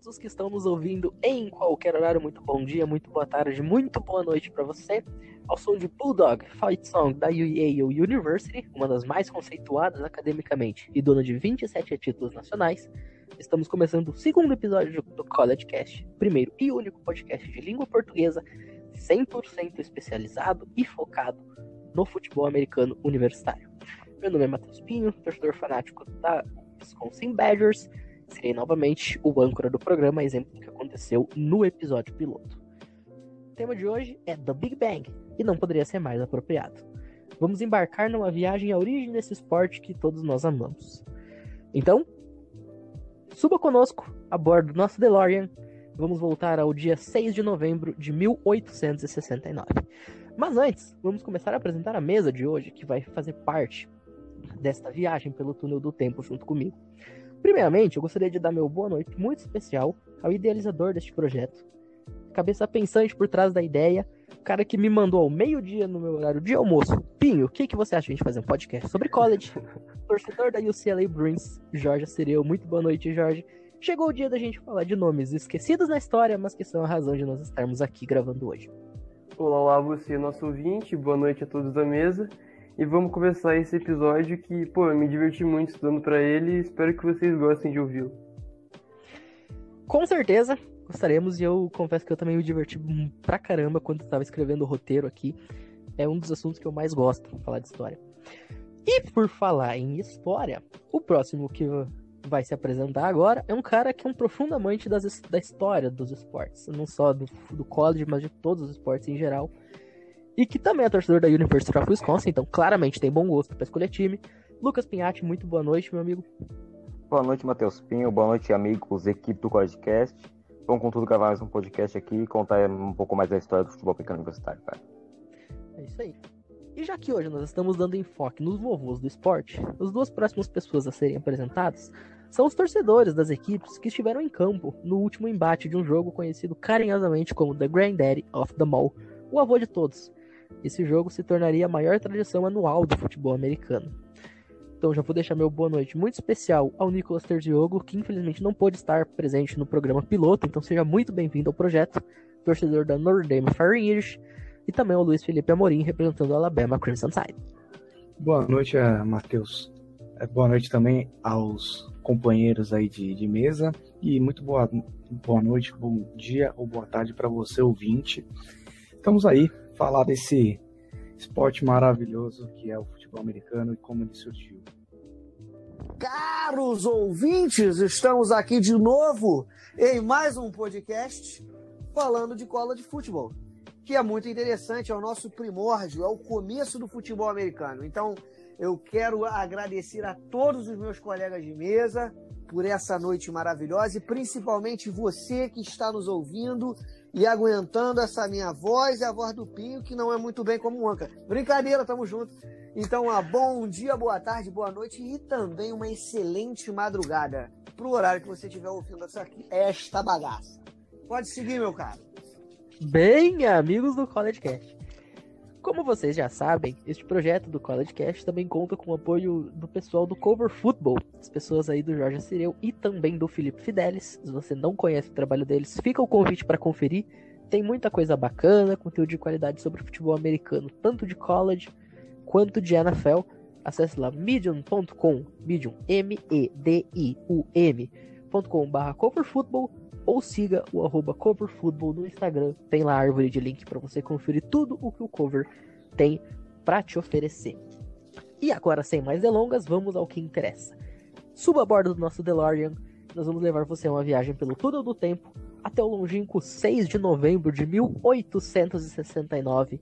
Todos os que estão nos ouvindo em qualquer horário. Muito bom dia, muito boa tarde, muito boa noite para você. Ao som de Bulldog Fight Song da Yale University, uma das mais conceituadas academicamente e dona de 27 títulos nacionais, estamos começando o segundo episódio do College Cast, primeiro e único podcast de língua portuguesa 100% especializado e focado no futebol americano universitário. Meu nome é Matheus Pinho, torcedor fanático da Wisconsin Badgers serei novamente o âncora do programa, exemplo do que aconteceu no episódio piloto. O tema de hoje é The Big Bang, e não poderia ser mais apropriado. Vamos embarcar numa viagem à origem desse esporte que todos nós amamos. Então, suba conosco a bordo do nosso DeLorean. Vamos voltar ao dia 6 de novembro de 1869. Mas antes, vamos começar a apresentar a mesa de hoje, que vai fazer parte desta viagem pelo túnel do tempo junto comigo. Primeiramente, eu gostaria de dar meu boa noite muito especial ao idealizador deste projeto, cabeça pensante por trás da ideia, o cara que me mandou ao meio-dia no meu horário de almoço. Pinho, o que, que você acha de a gente fazer um podcast sobre college? Torcedor da UCLA Bruins, Jorge Cireu. Muito boa noite, Jorge. Chegou o dia da gente falar de nomes esquecidos na história, mas que são a razão de nós estarmos aqui gravando hoje. Olá, olá, você, nosso ouvinte. Boa noite a todos da mesa. E vamos começar esse episódio que, pô, eu me diverti muito estudando para ele e espero que vocês gostem de ouvi-lo. Com certeza, gostaremos e eu confesso que eu também me diverti pra caramba quando estava escrevendo o roteiro aqui. É um dos assuntos que eu mais gosto, falar de história. E por falar em história, o próximo que vai se apresentar agora é um cara que é um profundo amante das, da história dos esportes, não só do, do college, mas de todos os esportes em geral e que também é torcedor da University of Wisconsin, então claramente tem bom gosto para escolher time. Lucas Pinhatti, muito boa noite, meu amigo. Boa noite, Matheus Pinho. Boa noite, amigos, equipe do podcast. Vamos com tudo gravar mais um podcast aqui e contar um pouco mais da história do futebol americano universitário, cara. É isso aí. E já que hoje nós estamos dando enfoque nos vovôs do esporte, as duas próximas pessoas a serem apresentadas são os torcedores das equipes que estiveram em campo no último embate de um jogo conhecido carinhosamente como The Granddaddy of the Mall, o avô de todos, esse jogo se tornaria a maior tradição anual do futebol americano. Então já vou deixar meu boa noite muito especial ao Nicolas Terziogo, que infelizmente não pôde estar presente no programa piloto, então seja muito bem-vindo ao projeto, torcedor da Notre Dame Fighting Irish, e também ao Luiz Felipe Amorim, representando o Alabama Crimson Tide. Boa noite, Matheus. É, boa noite também aos companheiros aí de, de mesa e muito boa, boa noite, bom dia ou boa tarde para você, ouvinte. Estamos aí falar desse esporte maravilhoso que é o futebol americano e como ele surgiu. Caros ouvintes, estamos aqui de novo em mais um podcast falando de cola de futebol, que é muito interessante, é o nosso primórdio, é o começo do futebol americano. Então, eu quero agradecer a todos os meus colegas de mesa por essa noite maravilhosa e principalmente você que está nos ouvindo e aguentando essa minha voz e a voz do Pinho, que não é muito bem como um anca. Brincadeira, tamo junto. Então, uma bom dia, boa tarde, boa noite e também uma excelente madrugada pro horário que você estiver ouvindo essa, esta bagaça. Pode seguir, meu caro. Bem, amigos do College Cast. Como vocês já sabem, este projeto do College Cast também conta com o apoio do pessoal do Cover Football, as pessoas aí do Jorge Cireu e também do Felipe Fidelis. Se você não conhece o trabalho deles, fica o convite para conferir. Tem muita coisa bacana, conteúdo de qualidade sobre futebol americano, tanto de college quanto de NFL. Acesse lá medium.com, medium, M-E-D-I-U-M.com barra coverfootball ou siga o arroba coverfootball no Instagram. Tem lá a árvore de link para você conferir tudo o que o cover tem para te oferecer. E agora, sem mais delongas, vamos ao que interessa. Suba a bordo do nosso DeLorean, nós vamos levar você a uma viagem pelo túnel do tempo até o longínquo 6 de novembro de 1869.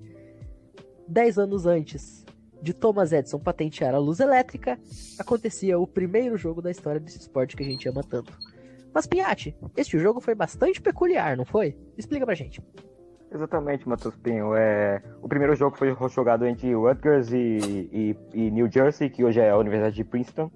Dez anos antes de Thomas Edison patentear a luz elétrica, acontecia o primeiro jogo da história desse esporte que a gente ama tanto. Mas, Piatti, este jogo foi bastante peculiar, não foi? Explica pra gente. Exatamente, Matheus Pinho. É... O primeiro jogo foi jogado entre Rutgers e, e, e, New Jersey, que hoje é a Universidade de Princeton.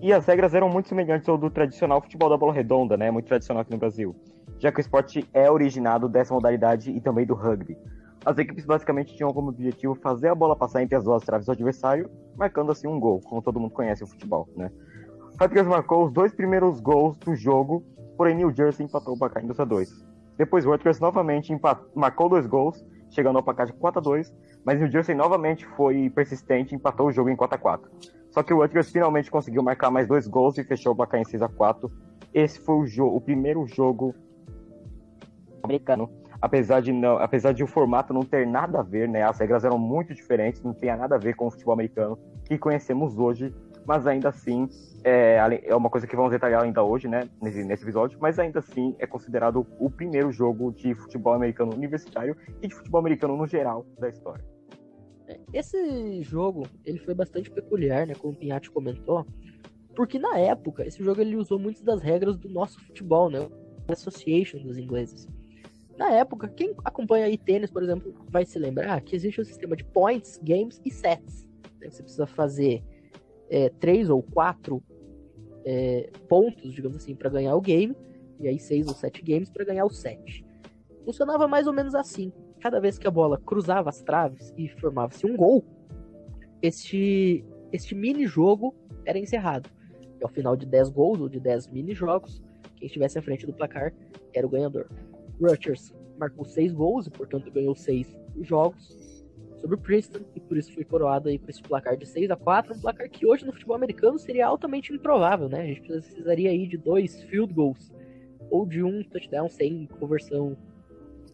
E as regras eram muito semelhantes ao do tradicional futebol da bola redonda, né? Muito tradicional aqui no Brasil. Já que o esporte é originado dessa modalidade e também do rugby. As equipes basicamente tinham como objetivo fazer a bola passar entre as duas traves do adversário, marcando assim um gol, como todo mundo conhece o futebol, né? Rutgers marcou os dois primeiros gols do jogo, porém New Jersey empatou o placar em 2 a 2 Depois Rutgers novamente marcou dois gols, chegando ao placar de 4 a 2 mas New Jersey novamente foi persistente e empatou o jogo em 4 a 4 Só que o Rutgers finalmente conseguiu marcar mais dois gols e fechou o placar em 6 a 4 Esse foi o, o primeiro jogo americano apesar de não, apesar de o formato não ter nada a ver, né? As regras eram muito diferentes, não tinha nada a ver com o futebol americano que conhecemos hoje, mas ainda assim é, é uma coisa que vamos detalhar ainda hoje, né? Nesse, nesse episódio, mas ainda assim é considerado o primeiro jogo de futebol americano universitário e de futebol americano no geral da história. É, esse jogo ele foi bastante peculiar, né? Como o Pinhatti comentou, porque na época esse jogo ele usou muitas das regras do nosso futebol, né? Association dos ingleses. Na época, quem acompanha aí tênis, por exemplo, vai se lembrar que existe o um sistema de points, games e sets. Né? Você precisa fazer é, três ou quatro é, pontos, digamos assim, para ganhar o game, e aí seis ou sete games para ganhar o set. Funcionava mais ou menos assim. Cada vez que a bola cruzava as traves e formava-se um gol, este, este mini-jogo era encerrado. E ao final de 10 gols ou de 10 mini-jogos, quem estivesse à frente do placar era o ganhador. Rutgers marcou seis gols e, portanto, ganhou seis jogos sobre o Princeton e por isso foi coroado aí com esse placar de 6 a 4 um placar que hoje no futebol americano seria altamente improvável, né? A gente precisaria aí de dois field goals ou de um touchdown sem conversão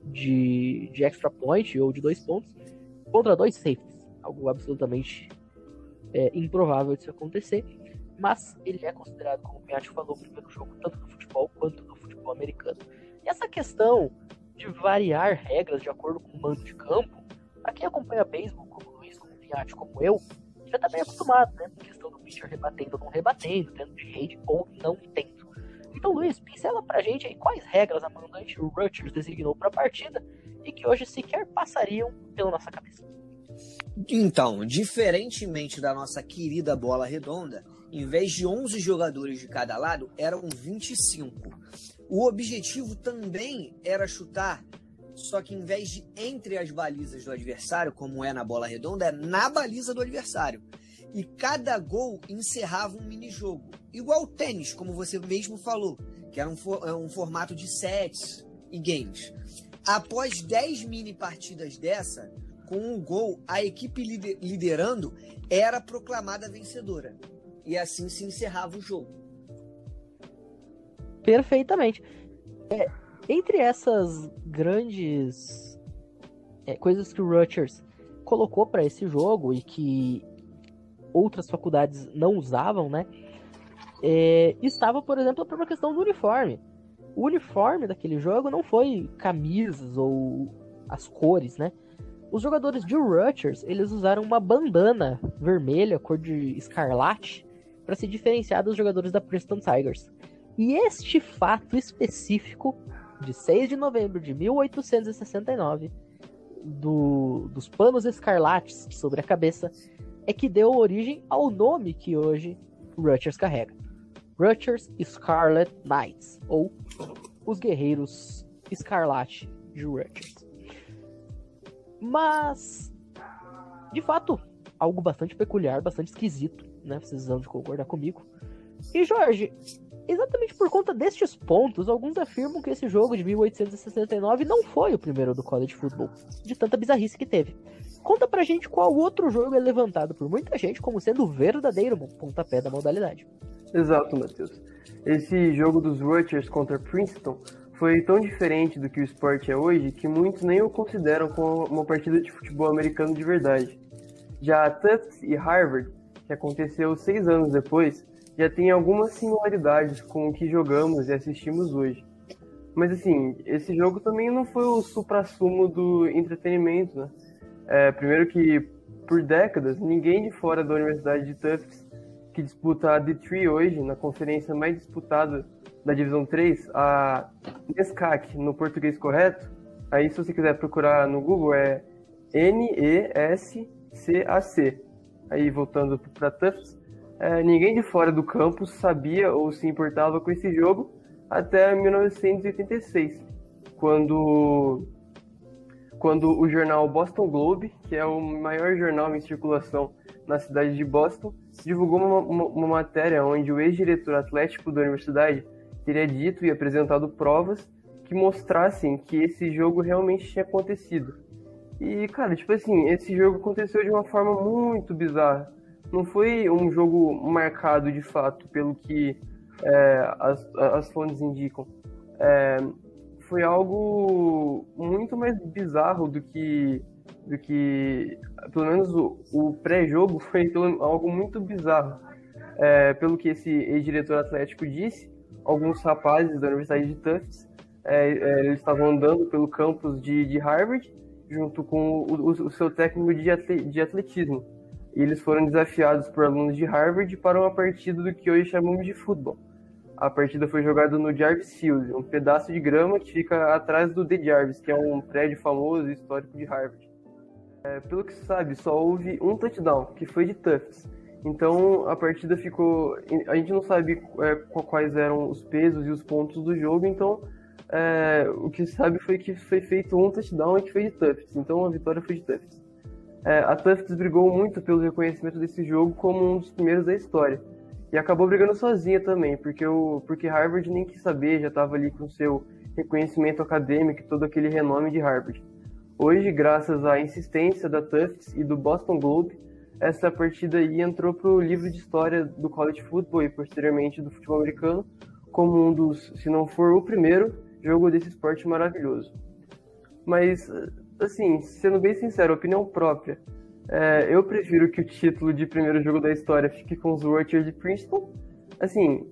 de, de extra point ou de dois pontos contra dois safeties, algo absolutamente é, improvável de se acontecer, mas ele é considerado, como o Piatti falou, o primeiro jogo tanto do futebol quanto do futebol americano. E essa questão de variar regras de acordo com o mando de campo, para quem acompanha beisebol, como o Luiz, como o Piatti, como eu, já tá bem acostumado, né? A questão do pitcher rebatendo ou não rebatendo, tendo de rede ou não tendo. Então, Luiz, pincela pra gente aí quais regras a mandante Rutgers designou para a partida e que hoje sequer passariam pela nossa cabeça. Então, diferentemente da nossa querida bola redonda, em vez de 11 jogadores de cada lado, eram 25. O objetivo também era chutar, só que em vez de entre as balizas do adversário, como é na bola redonda, é na baliza do adversário. E cada gol encerrava um mini-jogo. Igual o tênis, como você mesmo falou, que era um, for, é um formato de sets e games. Após 10 mini partidas dessa, com um gol, a equipe liderando era proclamada vencedora. E assim se encerrava o jogo perfeitamente. É, entre essas grandes é, coisas que o Rutgers colocou para esse jogo e que outras faculdades não usavam, né? É, estava, por exemplo, a própria questão do uniforme. O uniforme daquele jogo não foi camisas ou as cores, né? Os jogadores de Rutgers, eles usaram uma bandana vermelha, cor de escarlate, para se diferenciar dos jogadores da Princeton Tigers. E este fato específico, de 6 de novembro de 1869, do, dos panos escarlates sobre a cabeça, é que deu origem ao nome que hoje Rutgers carrega. Rutgers Scarlet Knights, ou os Guerreiros Escarlate de Rutgers. Mas, de fato, algo bastante peculiar, bastante esquisito, né? Vocês vão concordar comigo. E Jorge, Exatamente por conta destes pontos, alguns afirmam que esse jogo de 1869 não foi o primeiro do college football, de tanta bizarrice que teve. Conta pra gente qual outro jogo é levantado por muita gente como sendo o verdadeiro pontapé da modalidade. Exato, Matheus. Esse jogo dos Rutgers contra Princeton foi tão diferente do que o esporte é hoje que muitos nem o consideram como uma partida de futebol americano de verdade. Já Tufts e Harvard, que aconteceu seis anos depois, já tem algumas similaridades com o que jogamos e assistimos hoje. Mas assim, esse jogo também não foi o supra-sumo do entretenimento, né? É, primeiro que, por décadas, ninguém de fora da Universidade de Tufts, que disputa a D3 hoje, na conferência mais disputada da Divisão 3, a NESCAC, no português correto, aí se você quiser procurar no Google, é N-E-S-C-A-C. Aí, voltando para Tufts, é, ninguém de fora do campus sabia ou se importava com esse jogo até 1986, quando, quando o jornal Boston Globe, que é o maior jornal em circulação na cidade de Boston, divulgou uma, uma, uma matéria onde o ex-diretor atlético da universidade teria dito e apresentado provas que mostrassem que esse jogo realmente tinha acontecido. E, cara, tipo assim, esse jogo aconteceu de uma forma muito bizarra. Não foi um jogo marcado de fato pelo que é, as, as fontes indicam. É, foi algo muito mais bizarro do que do que pelo menos o, o pré-jogo foi algo muito bizarro é, pelo que esse ex-diretor atlético disse alguns rapazes da Universidade de Tufts é, é, eles estavam andando pelo campus de, de Harvard junto com o, o, o seu técnico de, de atletismo e eles foram desafiados por alunos de Harvard para uma partida do que hoje chamamos de futebol a partida foi jogada no Jarvis Field, um pedaço de grama que fica atrás do The Jarvis, que é um prédio famoso e histórico de Harvard. É, pelo que se sabe, só houve um touchdown, que foi de Tufts. Então a partida ficou. A gente não sabe é, quais eram os pesos e os pontos do jogo, então é, o que se sabe foi que foi feito um touchdown e que foi de Tufts. Então a vitória foi de Tufts. É, a Tufts brigou muito pelo reconhecimento desse jogo como um dos primeiros da história. E acabou brigando sozinha também, porque, o, porque Harvard nem quis saber, já estava ali com seu reconhecimento acadêmico e todo aquele renome de Harvard. Hoje, graças à insistência da Tufts e do Boston Globe, essa partida aí entrou para o livro de história do college football e posteriormente do futebol americano como um dos, se não for o primeiro, jogo desse esporte maravilhoso. Mas, assim, sendo bem sincero, opinião própria, é, eu prefiro que o título de primeiro jogo da história fique com os Warriors de Princeton. Assim,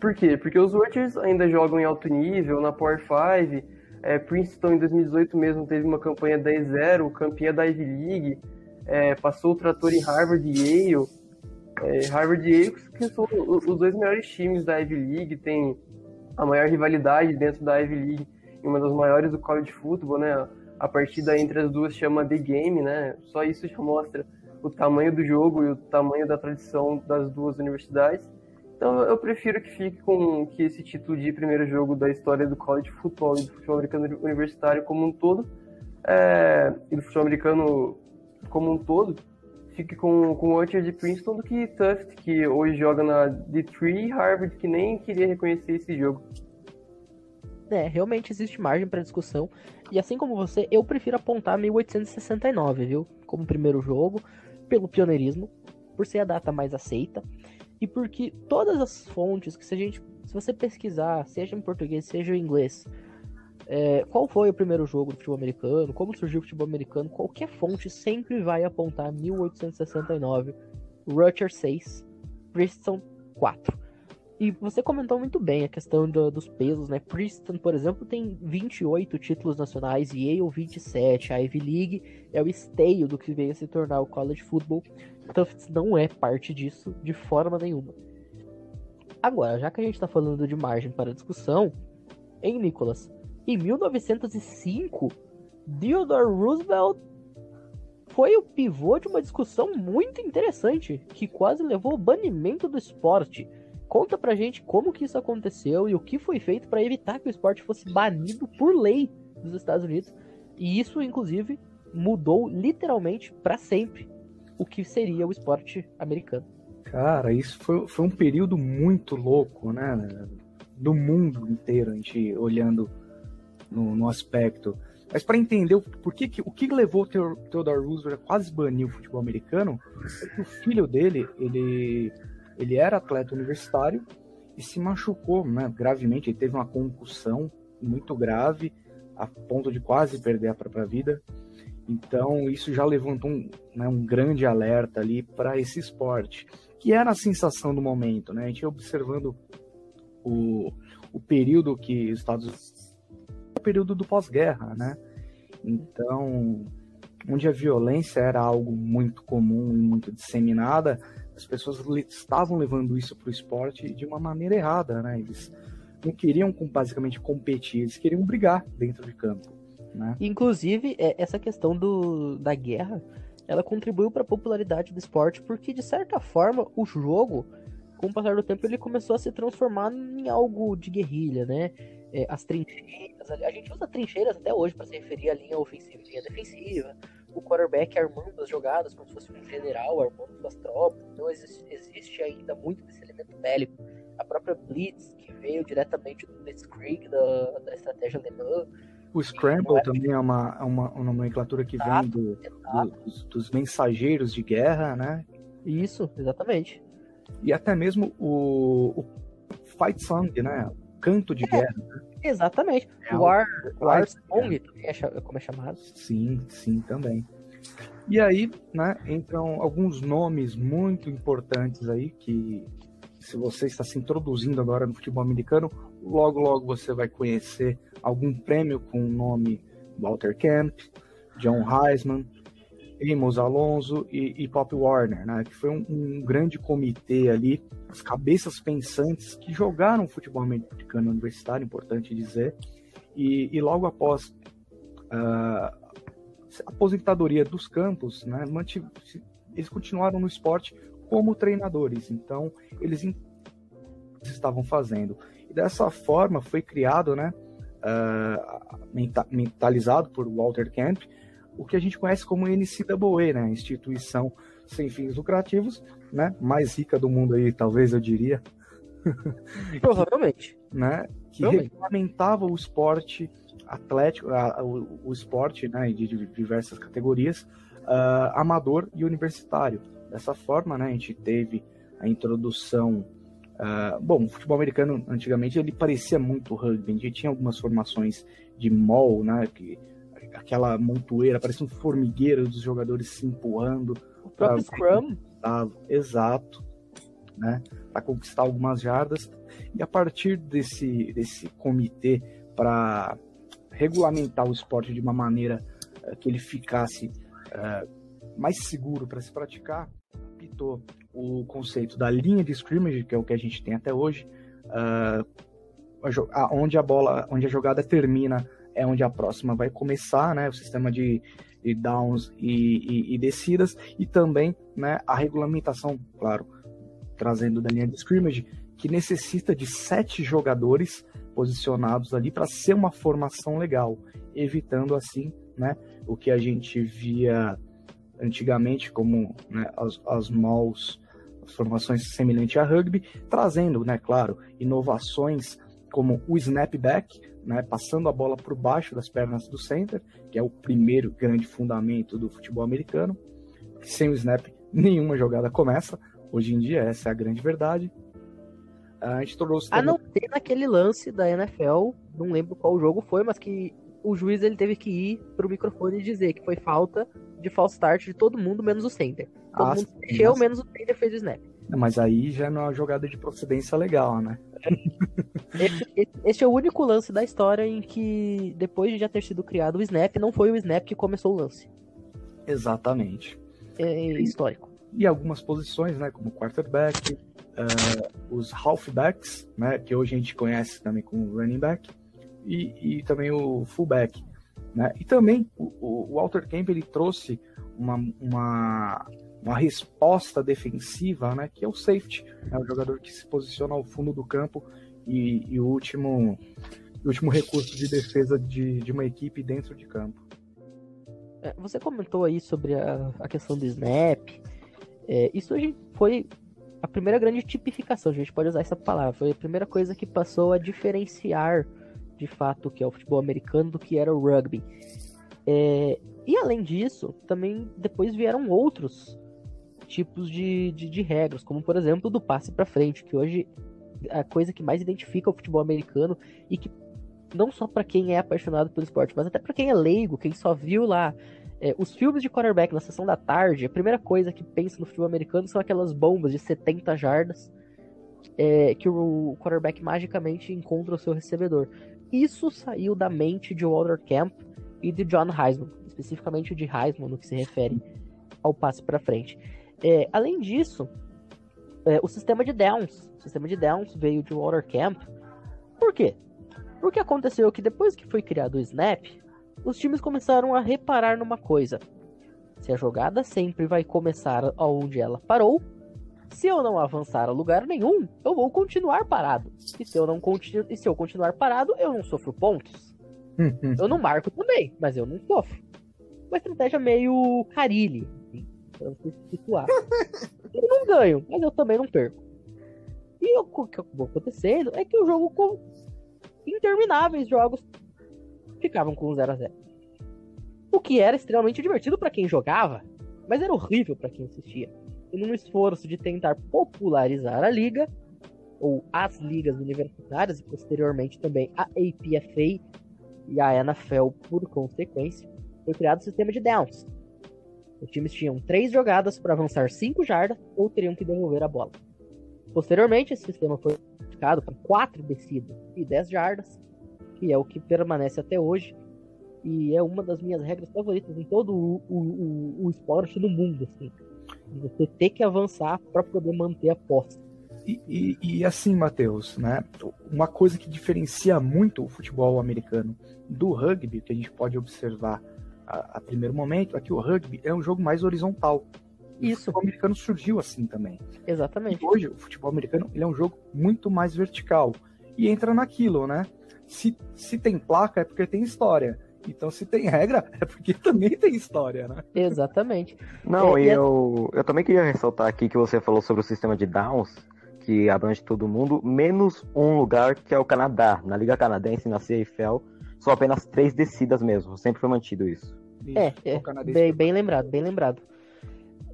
por quê? Porque os Warriors ainda jogam em alto nível, na Power 5. É, Princeton em 2018 mesmo teve uma campanha 10-0, campeã da Ivy League, é, passou o trator em Harvard e Yale. É, Harvard e Yale, que são os dois melhores times da Ivy League, tem a maior rivalidade dentro da Ivy League, e uma das maiores do college football, né? A partida entre as duas chama The Game, né? Só isso já mostra o tamanho do jogo e o tamanho da tradição das duas universidades. Então eu prefiro que fique com que esse título de primeiro jogo da história do college football e do futebol americano universitário como um todo, é, e do futebol americano como um todo, fique com, com o Archer de Princeton do que Tuft, que hoje joga na D3 Harvard, que nem queria reconhecer esse jogo. É, realmente existe margem para discussão. E assim como você, eu prefiro apontar 1869, viu? Como primeiro jogo, pelo pioneirismo, por ser a data mais aceita e porque todas as fontes que se a gente, se você pesquisar, seja em português, seja em inglês, é, qual foi o primeiro jogo do futebol americano, como surgiu o futebol americano, qualquer fonte sempre vai apontar 1869, Rutgers 6, Princeton 4. E você comentou muito bem a questão do, dos pesos, né? Princeton, por exemplo, tem 28 títulos nacionais, Yale 27, a Ivy League é o esteio do que veio a se tornar o college football. Tufts não é parte disso de forma nenhuma. Agora, já que a gente está falando de margem para discussão, em Nicholas, em 1905, Theodore Roosevelt foi o pivô de uma discussão muito interessante que quase levou ao banimento do esporte Conta pra gente como que isso aconteceu e o que foi feito para evitar que o esporte fosse banido por lei dos Estados Unidos. E isso, inclusive, mudou literalmente para sempre o que seria o esporte americano. Cara, isso foi, foi um período muito louco, né? Do mundo inteiro, a gente olhando no, no aspecto. Mas para entender o, por que, o que levou o Theodore Roosevelt a quase banir o futebol americano, é que o filho dele, ele ele era atleta universitário e se machucou né, gravemente. Ele teve uma concussão muito grave, a ponto de quase perder a própria vida. Então, isso já levantou um, né, um grande alerta ali para esse esporte, que era a sensação do momento. Né? A gente observando o, o período que os Estados Unidos. o período do pós-guerra, né? Então, onde a violência era algo muito comum e muito disseminada, as pessoas estavam levando isso para o esporte de uma maneira errada, né? Eles não queriam basicamente competir, eles queriam brigar dentro de campo. Né? Inclusive, é, essa questão do, da guerra, ela contribuiu para a popularidade do esporte, porque de certa forma o jogo, com o passar do tempo, ele começou a se transformar em algo de guerrilha, né? É, as trincheiras, a gente usa trincheiras até hoje para se referir à linha ofensiva e linha defensiva o quarterback armando as jogadas como se fosse um general armando suas tropas. Então existe, existe ainda muito desse elemento bélico a própria Blitz, que veio diretamente do Blitzkrieg, da, da estratégia alemã. O Scramble também é uma, é uma, uma nomenclatura que vem do, do, dos, dos mensageiros de guerra, né? Isso, exatamente. E até mesmo o, o Fight Song, né? Canto de É. guerra. né? Exatamente. É, War, War War- Song, é como é chamado. Sim, sim, também. E aí, né, entram alguns nomes muito importantes aí que, se você está se introduzindo agora no futebol americano, logo, logo você vai conhecer algum prêmio com o nome Walter Camp, John Heisman, Amos Alonso e, e Pop Warner, né, que foi um, um grande comitê ali, as cabeças pensantes que jogaram futebol americano universitário, importante dizer, e, e logo após ah, a aposentadoria dos campos, né, mantiv- eles continuaram no esporte como treinadores, então eles estavam fazendo. E dessa forma foi criado, né, menta- mentalizado por Walter Camp, o que a gente conhece como NCAA, né, instituição sem fins lucrativos, né, mais rica do mundo aí, talvez eu diria, Provavelmente. né, que Realmente. regulamentava o esporte atlético, a- o, o esporte né, de, de diversas categorias, ah, amador e universitário. Dessa forma, né, a gente teve a introdução. ah, bom, o futebol americano antigamente ele parecia muito rugby, a gente tinha algumas formações de mall, né, que, aquela montoeira, parecia um formigueiro dos jogadores se empurrando, O próprio Scrum, exato, né, para conquistar algumas jardas. E a partir desse, desse comitê para regulamentar o esporte de uma maneira eh, que ele ficasse eh, mais seguro para se praticar, pitou o conceito da linha de scrimmage, que é o que a gente tem até hoje, a- onde a bola, onde a jogada termina é onde a próxima vai começar, né? O sistema de, de downs e, e- e descidas e também, né, a regulamentação, claro, trazendo da linha de scrimmage, que necessita de sete jogadores posicionados ali para ser uma formação legal, evitando assim, né, o que a gente via antigamente como né, as, as malls, as formações semelhantes a rugby, trazendo, né, claro, inovações como o snapback, né, passando a bola por baixo das pernas do center, que é o primeiro grande fundamento do futebol americano. Sem o snap, nenhuma jogada começa. Hoje em dia, essa é a grande verdade. A gente trouxe a não ter naquele lance da NFL, não lembro qual jogo foi, mas que o juiz ele teve que ir pro microfone e dizer que foi falta de false start de todo mundo, menos o center. Todo Ah, mundo mexeu, menos o center fez o snap. Mas aí já não é uma jogada de procedência legal, né? Esse, esse- é o único lance da história em que, depois de já ter sido criado o snap, não foi o snap que começou o lance. Exatamente. É histórico. E algumas posições, né, como quarterback, eh, os halfbacks, né, que hoje a gente conhece também como running back, e, e também o fullback. Né? E também o, o o Walter Camp ele trouxe uma, uma, uma resposta defensiva, né, que é o safety, é o jogador que se posiciona ao fundo do campo e, e o último, último recurso de defesa de, de uma equipe dentro de campo. É, Você comentou aí sobre a, a questão do snap. É, isso hoje foi a primeira grande tipificação, a gente pode usar essa palavra. Foi a primeira coisa que passou a diferenciar de fato o que é o futebol americano do que era o rugby. É, e além disso, também depois vieram outros tipos de, de, de regras, como por exemplo do passe para frente, que hoje é a coisa que mais identifica o futebol americano e que não só para quem é apaixonado pelo esporte, mas até para quem é leigo, quem só viu lá é, os filmes de quarterback na sessão da tarde, a primeira coisa que pensa no futebol americano são aquelas bombas de 70 jardas é, que o quarterback magicamente encontra o seu recebedor. Isso saiu da mente de Walter Camp e de John Heisman, especificamente de Heisman no que se refere ao passe para frente. É, além disso, é, o sistema de downs, o sistema de downs veio de Walter Camp. Por quê? Porque aconteceu que depois que foi criado o snap, os times começaram a reparar numa coisa. Se a jogada sempre vai começar onde ela parou, se eu não avançar a lugar nenhum, eu vou continuar parado. E se eu não continu... e se eu continuar parado, eu não sofro pontos. Eu não marco também, mas eu não sofro. Uma estratégia meio Carilli, assim, pra você se situar. Eu não ganho, mas eu também não perco. E o que acabou acontecendo é que o jogo com intermináveis jogos ficavam com 0 a 0 O que era extremamente divertido para quem jogava, mas era horrível para quem assistia. E num esforço de tentar popularizar a liga, ou as ligas universitárias, e posteriormente também a APFA e a NFL por consequência, foi criado o sistema de downs. Os times tinham três jogadas para avançar 5 jardas ou teriam que devolver a bola. Posteriormente, esse sistema foi modificado para quatro descidas e 10 jardas, que é o que permanece até hoje. E é uma das minhas regras favoritas em todo o, o, o, o esporte no mundo. Assim. Você ter que avançar para poder manter a posse. E, e, e, assim, Matheus, né? Uma coisa que diferencia muito o futebol americano do rugby, que a gente pode observar a, a primeiro momento, é que o rugby é um jogo mais horizontal. Isso. O futebol americano surgiu assim também. Exatamente. E hoje, o futebol americano ele é um jogo muito mais vertical. E entra naquilo, né? Se, se tem placa, é porque tem história. Então, se tem regra, é porque também tem história, né? Exatamente. Não, É, e a- eu, eu também queria ressaltar aqui que você falou sobre o sistema de downs, que abrange todo mundo, menos um lugar que é o Canadá. Na Liga Canadense, na CFL, são apenas três descidas mesmo. Sempre foi mantido isso. É, Isso, é canadense bem, bem lembrado, bem lembrado.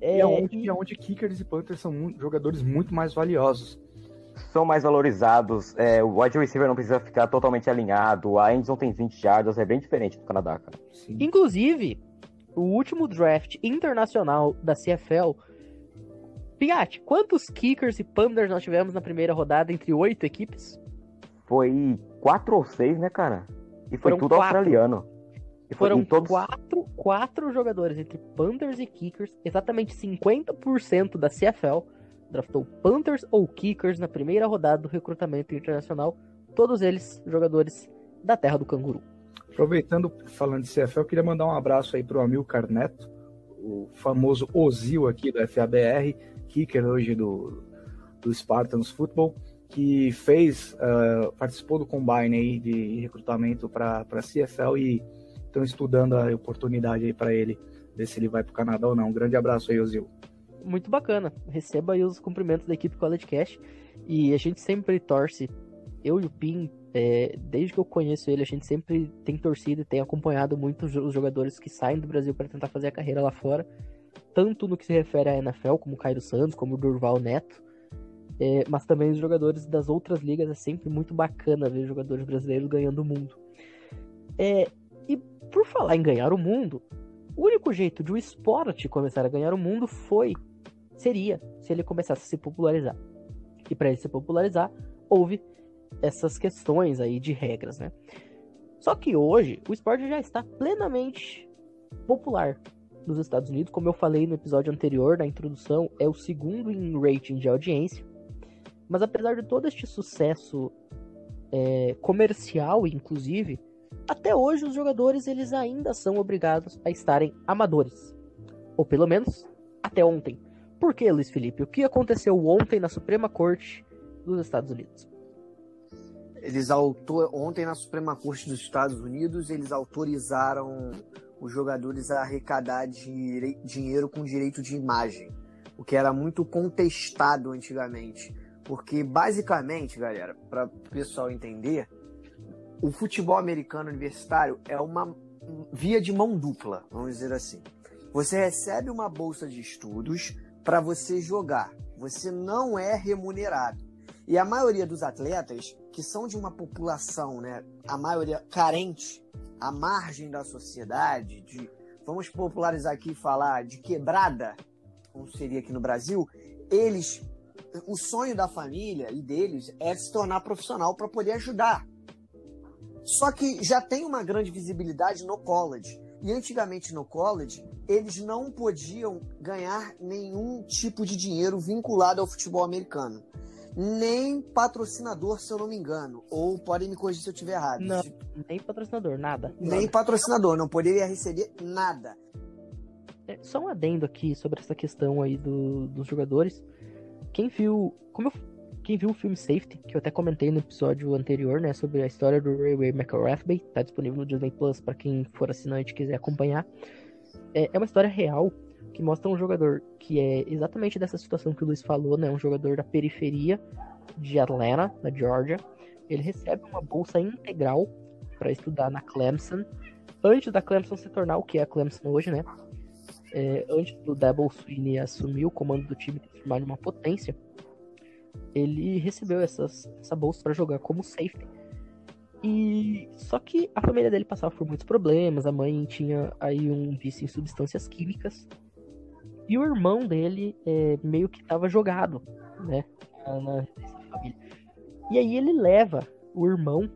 E É, é onde, e- é onde kickers e punters são jogadores muito mais valiosos. São mais valorizados, é, o wide receiver não precisa ficar totalmente alinhado, a Anderson tem 20 jardas, é bem diferente do Canadá, cara. Sim. Inclusive, o último draft internacional da CFL. Piat, quantos kickers e punters nós tivemos na primeira rodada entre oito equipes? Foi quatro ou seis, né, cara? E foi Foram tudo quatro. australiano. E Foram todos... quatro, quatro jogadores entre punters e kickers. Exatamente 50% da CFL draftou punters ou kickers na primeira rodada do recrutamento internacional. Todos eles jogadores da terra do canguru. Aproveitando, falando de CFL, eu queria mandar um abraço aí pro Amilcar Neto, o famoso Ozil aqui do FABR, kicker hoje do, do Spartans Football, que fez, ah, participou do combine aí de recrutamento para a CFL e estão estudando a oportunidade aí para ele, ver se ele vai pro Canadá ou não. Um grande abraço aí, Ozil. muito bacana. Receba aí os cumprimentos da equipe College Cash. E a gente sempre torce, eu e o Pim, é, desde que eu conheço ele, a gente sempre tem torcido e tem acompanhado muito os jogadores que saem do Brasil para tentar fazer a carreira lá fora. Tanto no que se refere à NFL, como o Cairo Santos, como o Durval Neto. é, mas também os jogadores das outras ligas. É sempre muito bacana ver jogadores brasileiros ganhando o mundo. É, e por falar em ganhar o mundo, o único jeito de o esporte começar a ganhar o mundo foi seria se ele começasse a se popularizar. E para ele se popularizar, houve essas questões aí de regras, né? Só que hoje o esporte já está plenamente popular nos Estados Unidos, como eu falei no episódio anterior, na introdução, é o segundo em rating de audiência. Mas apesar de todo este sucesso é, comercial, inclusive, até hoje os jogadores eles ainda são obrigados a estarem amadores, ou pelo menos até ontem. Por que, Luiz Felipe? O que aconteceu ontem na Suprema Corte dos Estados Unidos? Eles autor... Ontem na Suprema Corte dos Estados Unidos, eles autorizaram os jogadores a arrecadar dire- dinheiro com direito de imagem, o que era muito contestado antigamente. Porque, basicamente, galera, para o pessoal entender, o futebol americano universitário é uma via de mão dupla, vamos dizer assim. Você recebe uma bolsa de estudos para você jogar, você não é remunerado. E a maioria dos atletas, que são de uma população, né, a maioria carente, à margem da sociedade, de, vamos popularizar aqui e falar de quebrada, como seria aqui no Brasil, eles, o sonho da família e deles é se tornar profissional para poder ajudar. Só que já tem uma grande visibilidade no college. E antigamente no college, eles não podiam ganhar nenhum tipo de dinheiro vinculado ao futebol americano nem patrocinador, se eu não me engano. Ou podem me corrigir se eu estiver errado. Não. Nem patrocinador, nada. Nem patrocinador, não poderia receber nada. É, só um adendo aqui sobre essa questão aí do- dos jogadores. Quem viu. Como eu- quem viu o filme Safety, que eu até comentei no episódio anterior, né? Sobre a história do Ray Ray McRathby, tá disponível no Disney Plus para quem for assinante e quiser acompanhar. É, é uma história real que mostra um jogador que é exatamente dessa situação que o Luiz falou, né? Um jogador da periferia de Atlanta, na Georgia. Ele recebe uma bolsa integral para estudar na Clemson, antes da Clemson se tornar o que é a Clemson hoje, né? É, antes do Double Sweeney assumir o comando do time e transformar em uma potência, ele recebeu essas, essa bolsa para jogar como safety. E só que a família dele passava por muitos problemas, a mãe tinha aí um vício em substâncias químicas. E o irmão dele é, meio que estava jogado, né? Na família. E aí ele leva o irmão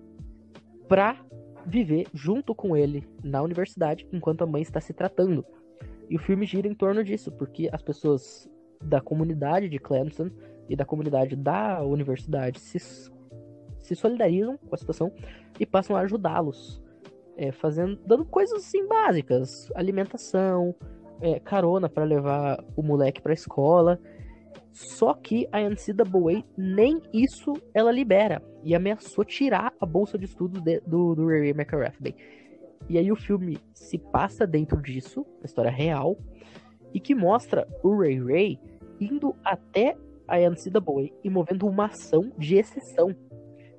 pra viver junto com ele na universidade enquanto a mãe está se tratando. E o filme gira em torno disso, porque as pessoas da comunidade de Clemson e da comunidade da universidade se, se solidarizam com a situação e passam a ajudá-los, é, fazendo, dando coisas assim básicas, alimentação, é, carona para levar o moleque para a escola. Só que a NCAA nem isso ela libera e ameaçou tirar a bolsa de estudos de, do, do Ray McArathbey. E aí o filme se passa dentro disso, a história real, e que mostra o Ray Ray indo até a NCAA e movendo uma ação de exceção,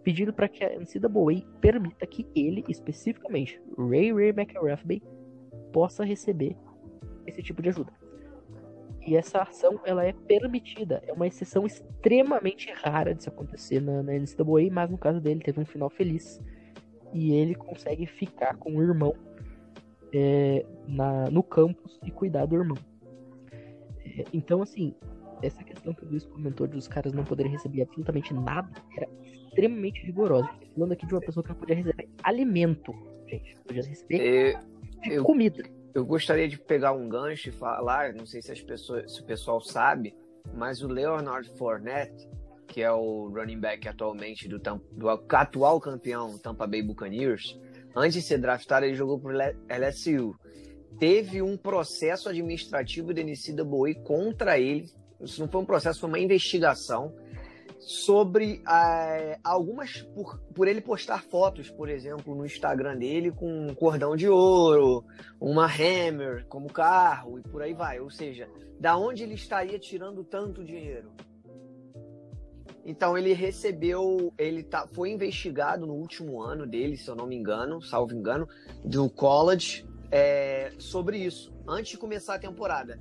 pedindo para que a NCAA permita que ele, especificamente, Ray Ray McArathbey, possa receber esse tipo de ajuda. E essa ação ela é permitida, é uma exceção extremamente rara de se acontecer na, na NCAA, mas no caso dele teve um final feliz e ele consegue ficar com o irmão é, na, no campus e cuidar do irmão. É, então, assim, essa questão que o Luiz comentou de os caras não poderem receber absolutamente nada era extremamente rigorosa. Falando aqui de uma pessoa que não podia receber alimento, gente, podia receber eu, comida. Eu gostaria de pegar um gancho e falar, não sei se as pessoas, se o pessoal sabe, mas o Leonard Fournette que é o running back atualmente do, do atual campeão Tampa Bay Buccaneers, antes de ser draftado, ele jogou por LSU. Teve um processo administrativo da NCAA contra ele. Isso não foi um processo, foi uma investigação sobre uh, algumas por, por ele postar fotos, por exemplo, no Instagram dele com um cordão de ouro, uma Hammer como carro e por aí vai. Ou seja, da onde ele estaria tirando tanto dinheiro? Então ele recebeu, ele tá, foi investigado no último ano dele, se eu não me engano, salvo engano, do college é, sobre isso, antes de começar a temporada,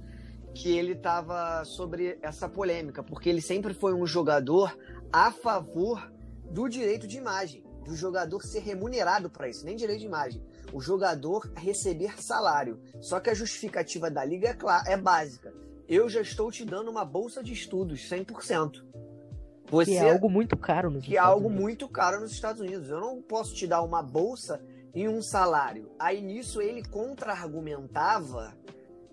que ele estava sobre essa polêmica, porque ele sempre foi um jogador a favor do direito de imagem, do jogador ser remunerado para isso, nem direito de imagem, o jogador receber salário. Só que a justificativa da liga é, clara, é básica. Eu já estou te dando uma bolsa de estudos 100%. Você, que é algo muito caro nos que Estados é algo Unidos. muito caro nos Estados Unidos. Eu não posso te dar uma bolsa e um salário. Aí nisso ele contra-argumentava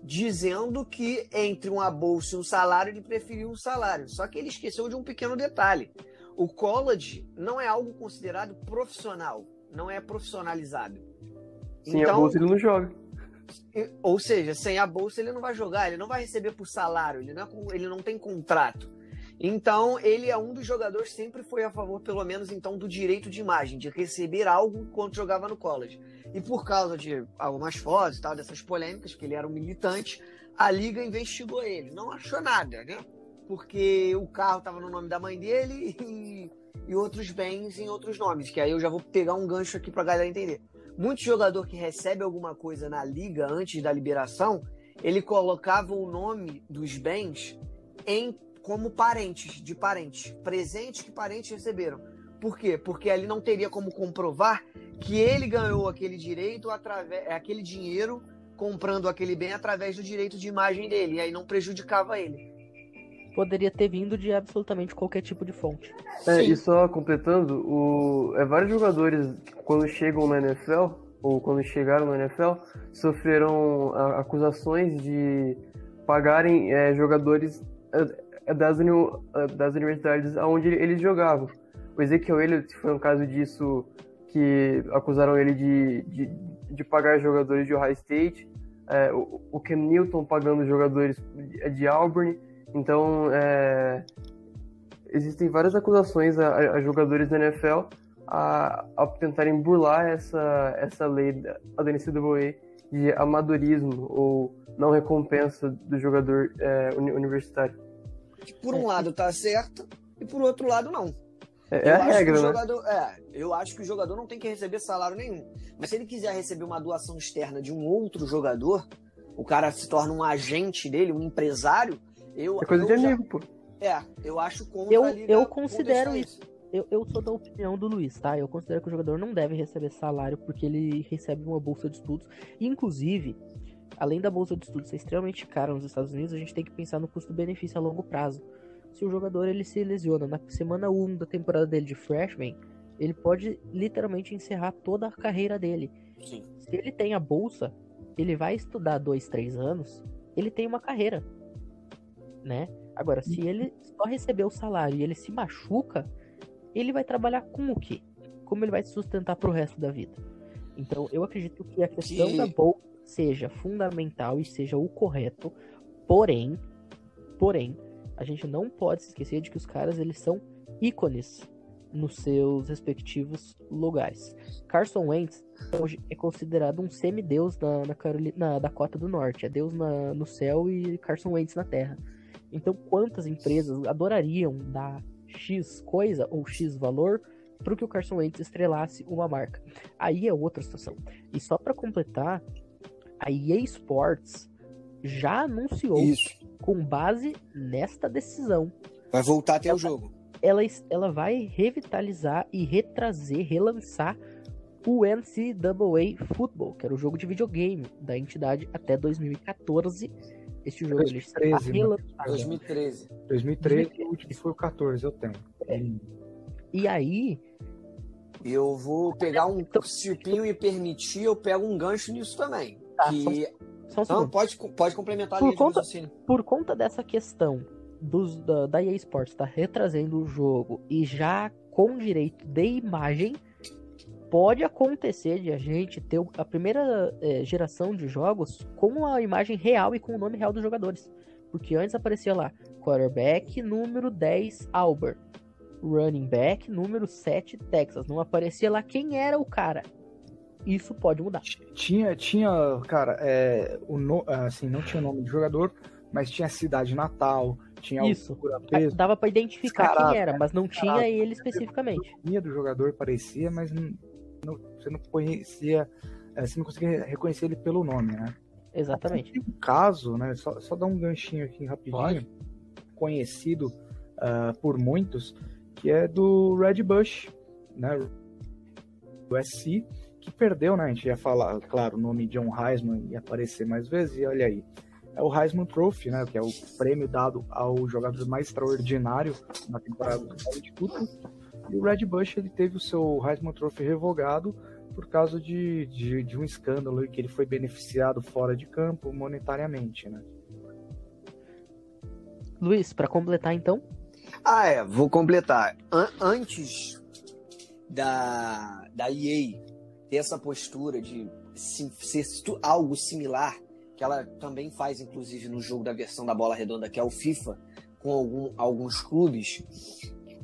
dizendo que entre uma bolsa e um salário ele preferiu um salário. Só que ele esqueceu de um pequeno detalhe. O college não é algo considerado profissional, não é profissionalizado. Sem então, a bolsa ele não joga. Ou seja, sem a bolsa ele não vai jogar, ele não vai receber por salário, ele não, é, ele não tem contrato. Então, ele é um dos jogadores que sempre foi a favor, pelo menos então, do direito de imagem, de receber algo enquanto jogava no college. E por causa de algumas fotos e tal, dessas polêmicas, que ele era um militante, a liga investigou ele. Não achou nada, né? Porque o carro estava no nome da mãe dele e, e outros bens em outros nomes, que aí eu já vou pegar um gancho aqui pra galera entender. Muito jogador que recebe alguma coisa na liga antes da liberação, ele colocava o nome dos bens em como parentes de parentes, presentes que parentes receberam. Por quê? Porque ali não teria como comprovar que ele ganhou aquele direito através aquele dinheiro comprando aquele bem através do direito de imagem dele, e aí não prejudicava ele. Poderia ter vindo de absolutamente qualquer tipo de fonte. É, e só completando, o... é, vários jogadores, quando chegam na NFL, ou quando chegaram na NFL, sofreram acusações de pagarem é, jogadores é, é das, uni é das universidades onde eles jogavam. O Ezekiel Elliott foi um caso disso que acusaram ele de, de, de pagar jogadores de Ohio State, é, o, o Ken Newton pagando jogadores de, de Auburn. Então, é, existem várias acusações a, a, jogadores da NFL a, a, tentarem burlar essa, essa lei da, da NCAA de amadorismo ou não recompensa do jogador é, universitário por um lado tá certo e por outro lado, não. É, é eu a acho que regra, o né? jogador, é, eu acho que o jogador não tem que receber salário nenhum. Mas se ele quiser receber uma doação externa de um outro jogador, o cara se torna um agente dele, um empresário, eu, É coisa eu de já- amigo, pô. é, eu acho contra Eu- a liga eu considero isso. Eu, eu sou da opinião do Luiz, tá? Eu considero que o jogador não deve receber salário porque ele recebe uma bolsa de estudos. Inclusive, além da bolsa de estudos ser extremamente cara nos Estados Unidos, a gente tem que pensar no custo-benefício a longo prazo. Se o jogador ele se lesiona na semana 1 da temporada dele de freshman, ele pode literalmente encerrar toda a carreira dele. Sim. Se ele tem a bolsa, ele vai estudar dois, três anos, ele tem uma carreira, né? Agora, se ele só receber o salário e ele se machuca, ele vai trabalhar com o quê? Como ele vai se sustentar pro resto da vida? Então, eu acredito que a questão Que- da bolsa seja fundamental e seja o correto, porém, porém, a gente não pode se esquecer de que os caras, eles são ícones nos seus respectivos lugares. Carson Wentz hoje é considerado um semideus na, na, Caroli- na Dakota do Norte. É Deus na- no céu e Carson Wentz na terra. Então, quantas empresas adorariam dar X coisa ou X valor para que o Carson Wentz estrelasse uma marca? Aí é outra situação. E só para completar, a EA Sports já anunciou, Isso. com base nesta decisão, Vai voltar até o jogo. ela, ela vai revitalizar e retrazer, relançar o NCAA Football, que era o jogo de videogame da entidade até 2014. Este jogo ele será 2013, né? relançado. 2013. 2013, o último foi o 14, eu tenho. É. E aí, Eu vou pegar um. Se o Pinho me permitir, eu pego um gancho nisso também. Tá, que... só um Não, pode, pode complementar Por conta- por conta dessa questão dos, da, da EA Sports estar retrazendo o jogo e já com direito de imagem, pode acontecer de a gente ter a primeira eh, geração de jogos com a imagem real e com o nome real dos jogadores. Porque antes aparecia lá, quarterback número 10, Albert. Running back número 7, Texas. Não aparecia lá quem era o cara. Isso pode mudar. Tinha, tinha, cara, é, o no, assim, não tinha nome de jogador, mas tinha cidade natal, tinha Isso. altura, peso, Dava pra identificar Descarado, quem era, mas não tinha ele especificamente. linha do jogador parecia, mas não, não- você não conhecia, é, você não conseguia reconhecer ele pelo nome, né? Exatamente. Tem um caso, né? Só, só dar um ganchinho aqui rapidinho, conhecido ah, por muitos, que é do Red Bush, né? Do SC, que perdeu, né? A gente ia falar, claro, o nome John Heisman ia aparecer mais vezes, e olha aí. É o Heisman Trophy, né? Que é o prêmio dado ao jogador mais extraordinário na temporada do football. E o Red Bush ele teve o seu Heisman Trophy revogado por causa de, de, de um escândalo que ele foi beneficiado fora de campo monetariamente, né? Luiz, pra completar então, Ah, é, vou completar. An- antes da, da EA ter essa postura de se- ser algo similar, que ela também faz, inclusive, no jogo da versão da bola redonda, que é o FIFA, com algum- alguns clubes,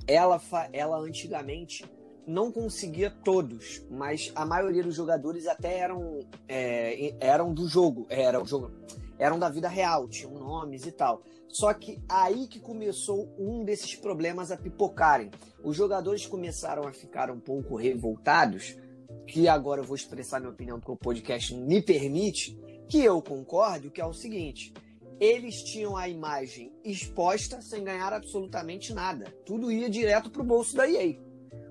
ela, ela antigamente não conseguia todos, mas a maioria dos jogadores até eram, é, eram do jogo, era o jogo, eram da vida real, tinham nomes e tal. Só que aí que começou um desses problemas a pipocarem. Os jogadores começaram a ficar um pouco revoltados, que agora eu vou expressar minha opinião porque o podcast me permite, que eu concordo, que é o seguinte: eles tinham a imagem exposta sem ganhar absolutamente nada. Tudo ia direto pro bolso da EA.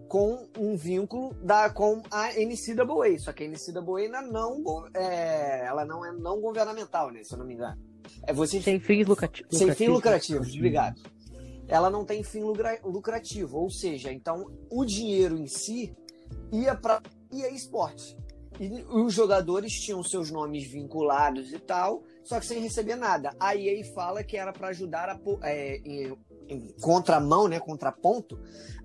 Com um vínculo da, com a NCAA. Só que a NCAA ainda não, é, ela não é não governamental, né? Se eu não me engano. É você sem fins lucrati- lucrativos. sem fim lucrativo, obrigado. Ela não tem fim lucra- lucrativo, ou seja, então o dinheiro em si ia para EA Sports. E os jogadores tinham seus nomes vinculados e tal, só que sem receber nada. A EA fala que era para ajudar a, é, em, em contramão, né, contraponto,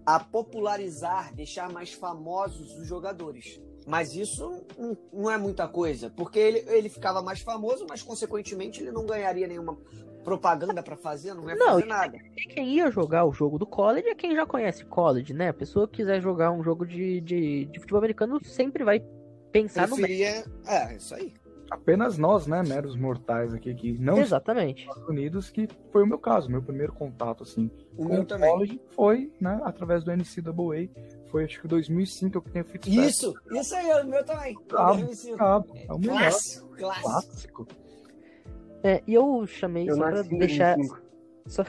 a popularizar, deixar mais famosos os jogadores. Mas isso não, não é muita coisa, porque ele, ele ficava mais famoso, mas consequentemente ele não ganharia nenhuma propaganda para fazer, não ia Não, fazer nada. Quem ia jogar o jogo do college é quem já conhece college, né? A pessoa que quiser jogar um jogo de, de, de futebol americano sempre vai pensar no Preferia. É, isso aí. apenas nós, né, meros mortais aqui, que não Exatamente. Estados Unidos, que foi o meu caso, meu primeiro contato, assim, O com meu o também. college foi, né, através do NCAA, foi acho que 2005 que eu tenho feito. Isso, isso aí, o meu também. Brabo, 2005. brabo, é o melhor Clássico, clássico. clássico. É, e eu chamei Eu só pra deixar. 2005. Só,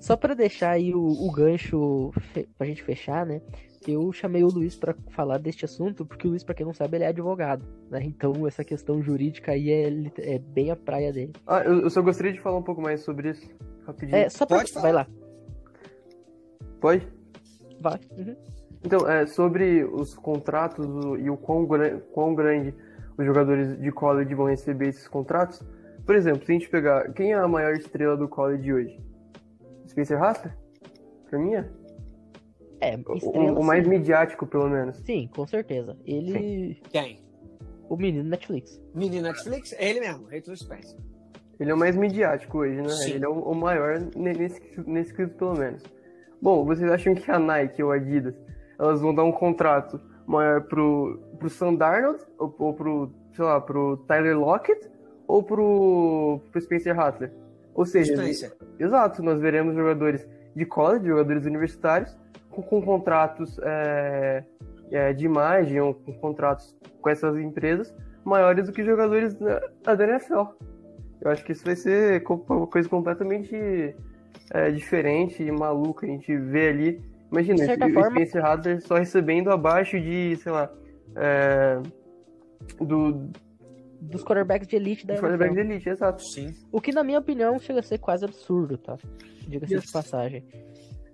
só pra deixar aí o, o gancho fe... pra gente fechar, né? Eu chamei o Luiz pra falar deste assunto, porque o Luiz, pra quem não sabe, ele é advogado, né? Então essa questão jurídica aí é, é bem a praia dele. Ah, eu, eu só gostaria de falar um pouco mais sobre isso, rapidinho. É, só pra... Pode falar. Vai lá, Pode? vai. Uhum. Então, é, sobre os contratos e o quão, gran- quão grande os jogadores de college vão receber esses contratos, por exemplo, se a gente pegar, quem é a maior estrela do college hoje? Spencer Rattler? Pra mim é. É, O- estrela, O, o mais sim. midiático, pelo menos. Sim, com certeza. Ele... Quem? O menino Netflix. Menino Netflix? É ele mesmo, Reitor Spencer. Ele é o mais midiático hoje, né? Sim. Ele é o, o maior ne- nesse, nesse quesito, pelo menos. Bom, vocês acham que a Nike ou a Adidas, elas vão dar um contrato pro, pro Sam Darnold, ou, ou pro, sei lá, pro Tyler Lockett, ou pro, pro Spencer Rattler? Ou seja, exato, nós veremos jogadores de college, jogadores universitários, com, com contratos é, é, de imagem ou com contratos com essas empresas maiores do que jogadores da, da NFL. Eu acho que isso vai ser uma coisa completamente é, diferente e maluca. A gente vê ali. Imagina, De certa o forma- Spencer Rattler só recebendo abaixo de, sei lá, é, do, Dos quarterbacks de elite da do quarterback de elite, exato. Sim. O que, na minha opinião, chega a ser quase absurdo, tá? Diga-se de passagem.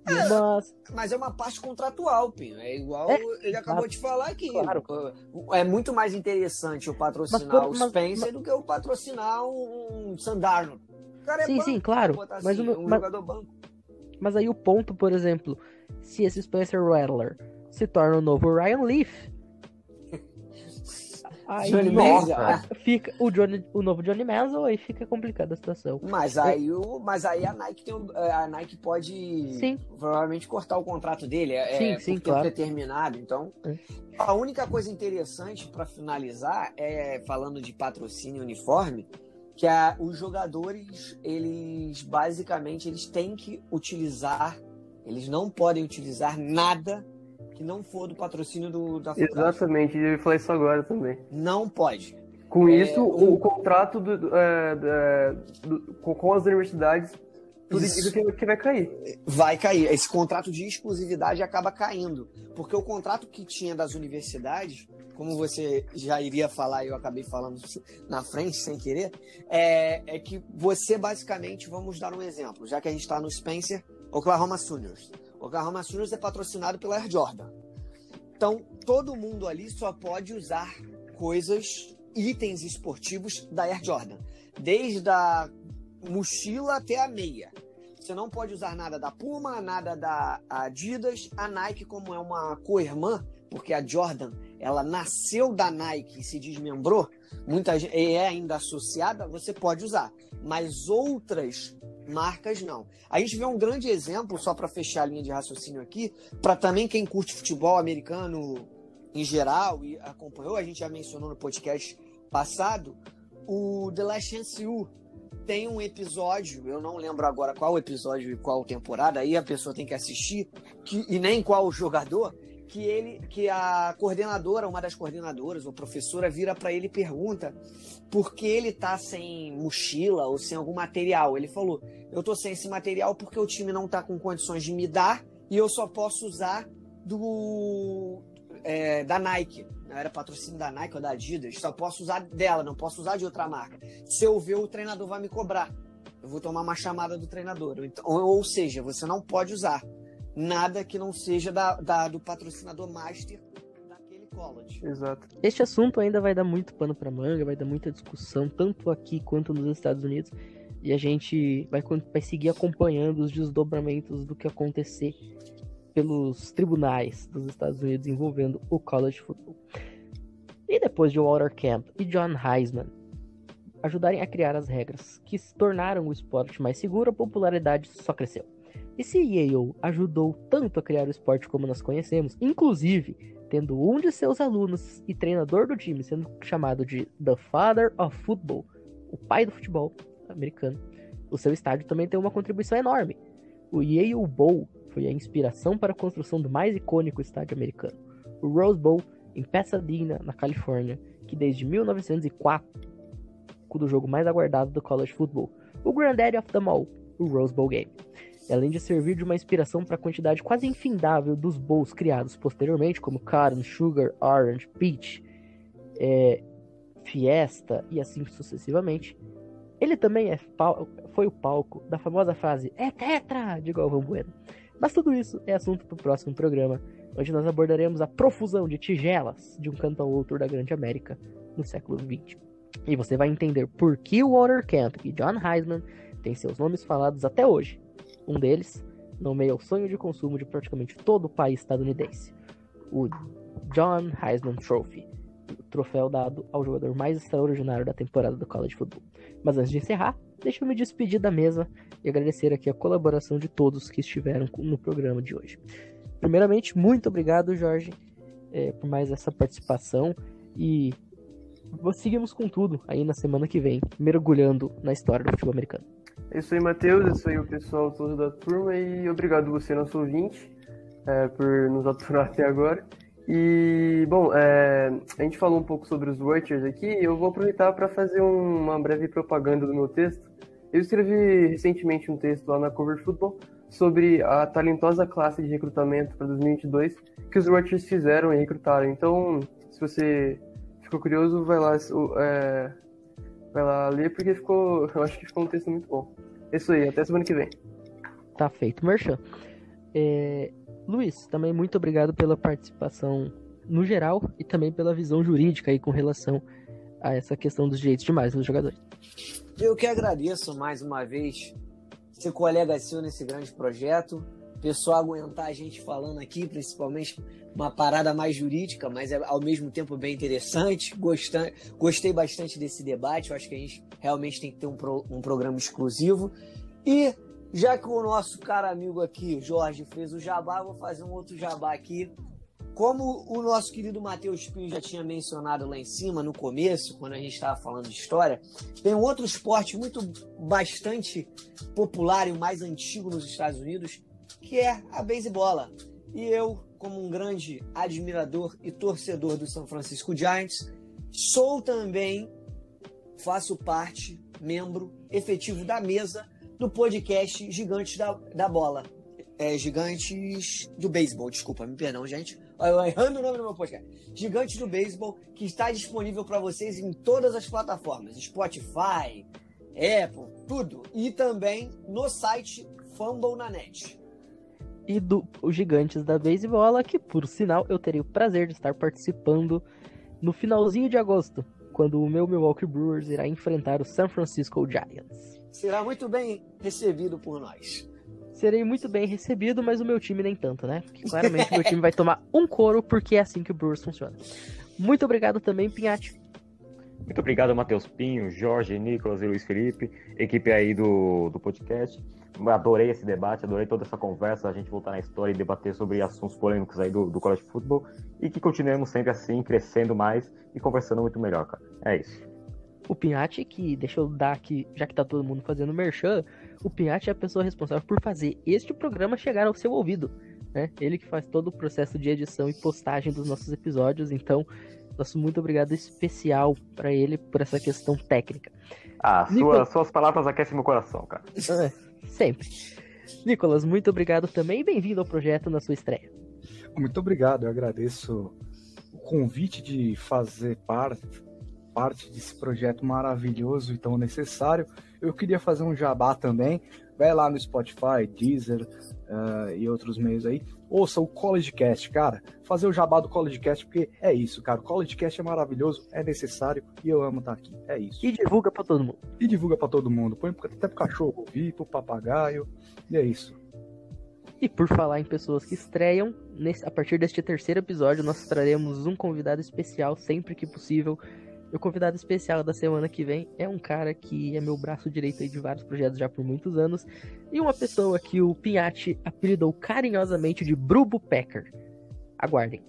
É. Mas, Mas é uma parte contratual, Pinho. É igual É, ele acabou de falar aqui. Claro. É muito mais interessante o patrocinar Mas, o mas- Spencer do que o patrocinar um, Sandarno. O cara é Sim, banco, sim, claro. botar Mas assim, o- um mas- jogador banco. mas aí o ponto, por exemplo, se esse Spencer Rattler se torna o novo Ryan Leaf. Aí Johnny Manziel. fica o, Johnny, o novo Johnny Manziel, aí fica complicada a situação. Mas aí, o, mas aí a Nike tem o- a Nike pode Sim. provavelmente cortar o contrato dele, é, Sim, é sim, por tempo claro. determinado. Então, É. a única coisa interessante para finalizar é falando de patrocínio uniforme, que a, os jogadores eles basicamente eles têm que utilizar, eles não podem utilizar nada que não for do patrocínio do, da faculdade. Exatamente, eu ia falar isso agora também. Não pode. Com É, isso, o- o, contrato do, do- é, do- com, as universidades, tudo Isso. indica que, vai cair. vai cair. Esse contrato de exclusividade acaba caindo. Porque o contrato que tinha das universidades, como você já iria falar eu acabei falando na frente sem querer, é, é que você basicamente, vamos dar um exemplo, já que a gente está no Spencer, Oklahoma Sooners. Oklahoma Sooners é patrocinado pela Air Jordan. Então, todo mundo ali só pode usar coisas, itens esportivos da Air Jordan. Desde a mochila até a meia. Você não pode usar nada da Puma, nada da Adidas. A Nike, como é uma co-irmã, porque a Jordan ela nasceu da Nike e se desmembrou, muita gente é ainda associada, você pode usar. Mas outras marcas não. A gente vê um grande exemplo, só para fechar a linha de raciocínio aqui, para também quem curte futebol americano em geral e acompanhou, a gente já mencionou no podcast passado, o The Last Chance U tem um episódio, eu não lembro agora qual episódio e qual temporada, aí a pessoa tem que assistir, que, e nem qual jogador, que ele, que a coordenadora, uma das coordenadoras, ou professora, vira para ele e pergunta por que ele tá sem mochila ou sem algum material. Ele falou: Eu tô sem esse material porque o time não tá com condições de me dar e eu só posso usar do é, da Nike. Era patrocínio da Nike ou da Adidas, só posso usar dela, não posso usar de outra marca. Se eu ver, o treinador vai me cobrar. Eu vou tomar uma chamada do treinador. Ou seja, você não pode usar nada que não seja da, da- do patrocinador master daquele college. Exato. Este assunto ainda vai dar muito pano pra manga, vai dar muita discussão, tanto aqui quanto nos Estados Unidos. E a gente vai, vai seguir acompanhando os desdobramentos do que acontecer pelos tribunais dos Estados Unidos envolvendo o college football. E depois de Walter Camp e John Heisman ajudarem a criar as regras que se tornaram o esporte mais seguro, a popularidade só cresceu. Esse Yale ajudou tanto a criar o esporte como nós conhecemos, inclusive tendo um de seus alunos e treinador do time sendo chamado de The Father of Football, o pai do futebol americano. O seu estádio também tem uma contribuição enorme. O Yale Bowl foi a inspiração para a construção do mais icônico estádio americano, o Rose Bowl, em Pasadena, na Califórnia, que desde 1904 do jogo mais aguardado do college football, o Granddaddy of them all, o Rose Bowl Game. Além de servir de uma inspiração para a quantidade quase infindável dos bowls criados posteriormente, como Cotton, Sugar, Orange, Peach, é, Fiesta e assim sucessivamente, ele também é foi o palco da famosa frase É Tetra! de Galvão Bueno. Mas tudo isso é assunto para o próximo programa, onde nós abordaremos a profusão de tigelas de um canto ao outro da Grande América no século XX. E você vai entender por que o Walter Camp e John Heisman têm seus nomes falados até hoje. Um deles nomeia o sonho de consumo de praticamente todo o país estadunidense, o John Heisman Trophy, o troféu dado ao jogador mais extraordinário da temporada do college football. Mas antes de encerrar, deixa eu me despedir da mesa e agradecer aqui a colaboração de todos que estiveram no programa de hoje. Primeiramente, muito obrigado, Jorge, é, por mais essa participação e seguimos com tudo aí na semana que vem, mergulhando na história do futebol americano. Isso aí, Matheus. Isso aí, o pessoal todo da turma. E obrigado você, nosso ouvinte, é, por nos aturar até agora. E, bom, é, a gente falou um pouco sobre os Watchers aqui. Eu vou aproveitar para fazer um, uma breve propaganda do meu texto. Eu escrevi recentemente um texto lá na Cover Football sobre a talentosa classe de recrutamento para 2022 que os Watchers fizeram e recrutaram. Então, se você ficou curioso, vai lá, é, vai lá ler, porque ficou, eu acho que ficou um texto muito bom. É isso aí, até semana que vem. Tá feito, Merchan. É, Luiz, também muito obrigado pela participação no geral e também pela visão jurídica aí com relação a essa questão dos direitos de mais dos jogadores. Eu que agradeço mais uma vez ser colega seu nesse grande projeto pessoal aguentar a gente falando aqui, principalmente uma parada mais jurídica, mas é ao mesmo tempo bem interessante. Gostei, gostei bastante desse debate. Eu acho que a gente realmente tem que ter um, pro, um programa exclusivo. E já que o nosso cara amigo aqui, Jorge, fez o jabá, vou fazer um outro jabá aqui. Como o nosso querido Matheus Pinho já tinha mencionado lá em cima, no começo, quando a gente estava falando de história, tem um outro esporte muito bastante popular e o mais antigo nos Estados Unidos, que é a beisebola. E eu, como um grande admirador e torcedor do São Francisco Giants, sou também, faço parte, membro efetivo da mesa do podcast Gigantes da, da Bola. É, Gigantes do Beisebol, desculpa, me perdão, gente. Eu errando o nome do meu podcast. Gigantes do Beisebol, que está disponível para vocês em todas as plataformas: Spotify, Apple, tudo. E também no site Fumble na Net e do os Gigantes da Beisebola, que por sinal eu teria o prazer de estar participando no finalzinho de agosto, quando o meu Milwaukee Brewers irá enfrentar o San Francisco Giants. Será muito bem recebido por nós. Serei muito bem recebido, mas o meu time nem tanto, né? Porque claramente meu time vai tomar um couro porque é assim que o Brewers funciona. Muito obrigado também, Pinhatti. Muito obrigado, Matheus Pinho, Jorge, Nicolas e Luiz Felipe, equipe aí do, do podcast. Adorei esse debate, adorei toda essa conversa, a gente voltar na história e debater sobre assuntos polêmicos aí do, do college football e que continuemos sempre assim, crescendo mais e conversando muito melhor, cara. É isso. O Pinhatti, que deixa eu dar aqui, já que tá todo mundo fazendo merchan, o Pinhatti é a pessoa responsável por fazer este programa chegar ao seu ouvido. Né? Ele que faz todo o processo de edição e postagem dos nossos episódios, então nosso muito obrigado especial para ele por essa questão técnica. Ah, sua, suas palavras aquecem meu coração, cara. É. Sempre. Nicolas, muito obrigado também e bem-vindo ao projeto na sua estreia. Muito obrigado, eu agradeço o convite de fazer parte, parte desse projeto maravilhoso e tão necessário. Eu queria fazer um jabá também. Vai lá no Spotify, Deezer uh, e outros meios aí. Ouça o College Cast, cara. Fazer o jabá do College Cast, porque é isso, cara. O College Cast é maravilhoso, é necessário e eu amo estar aqui. É isso. E divulga para todo mundo. E divulga para todo mundo. Põe até pro cachorro ouvir, pro papagaio. E é isso. E por falar em pessoas que estreiam, nesse, a partir deste terceiro episódio nós traremos um convidado especial sempre que possível Meu convidado especial da semana que vem é um cara que é meu braço direito de vários projetos já por muitos anos e uma pessoa que o Pinhatti apelidou carinhosamente de Brubo Packer. Aguardem.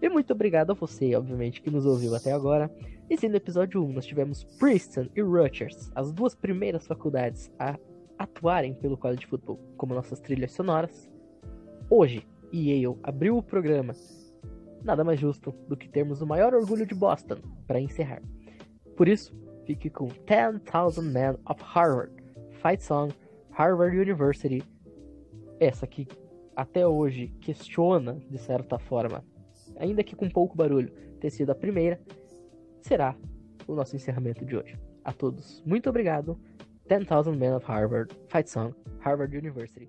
E muito obrigado a você, obviamente, que nos ouviu até agora. E sim, no episódio 1 nós tivemos Princeton e Rutgers, as duas primeiras faculdades a atuarem pelo college football como nossas trilhas sonoras. Hoje, Yale abriu o programa nada mais justo do que termos o maior orgulho de Boston para encerrar. Por isso, fique com 10,000 Men of Harvard, Fight Song, Harvard University. Essa que até hoje questiona, de certa forma, ainda que com pouco barulho, ter sido a primeira, será o nosso encerramento de hoje. A todos, muito obrigado. 10,000 Men of Harvard, Fight Song, Harvard University.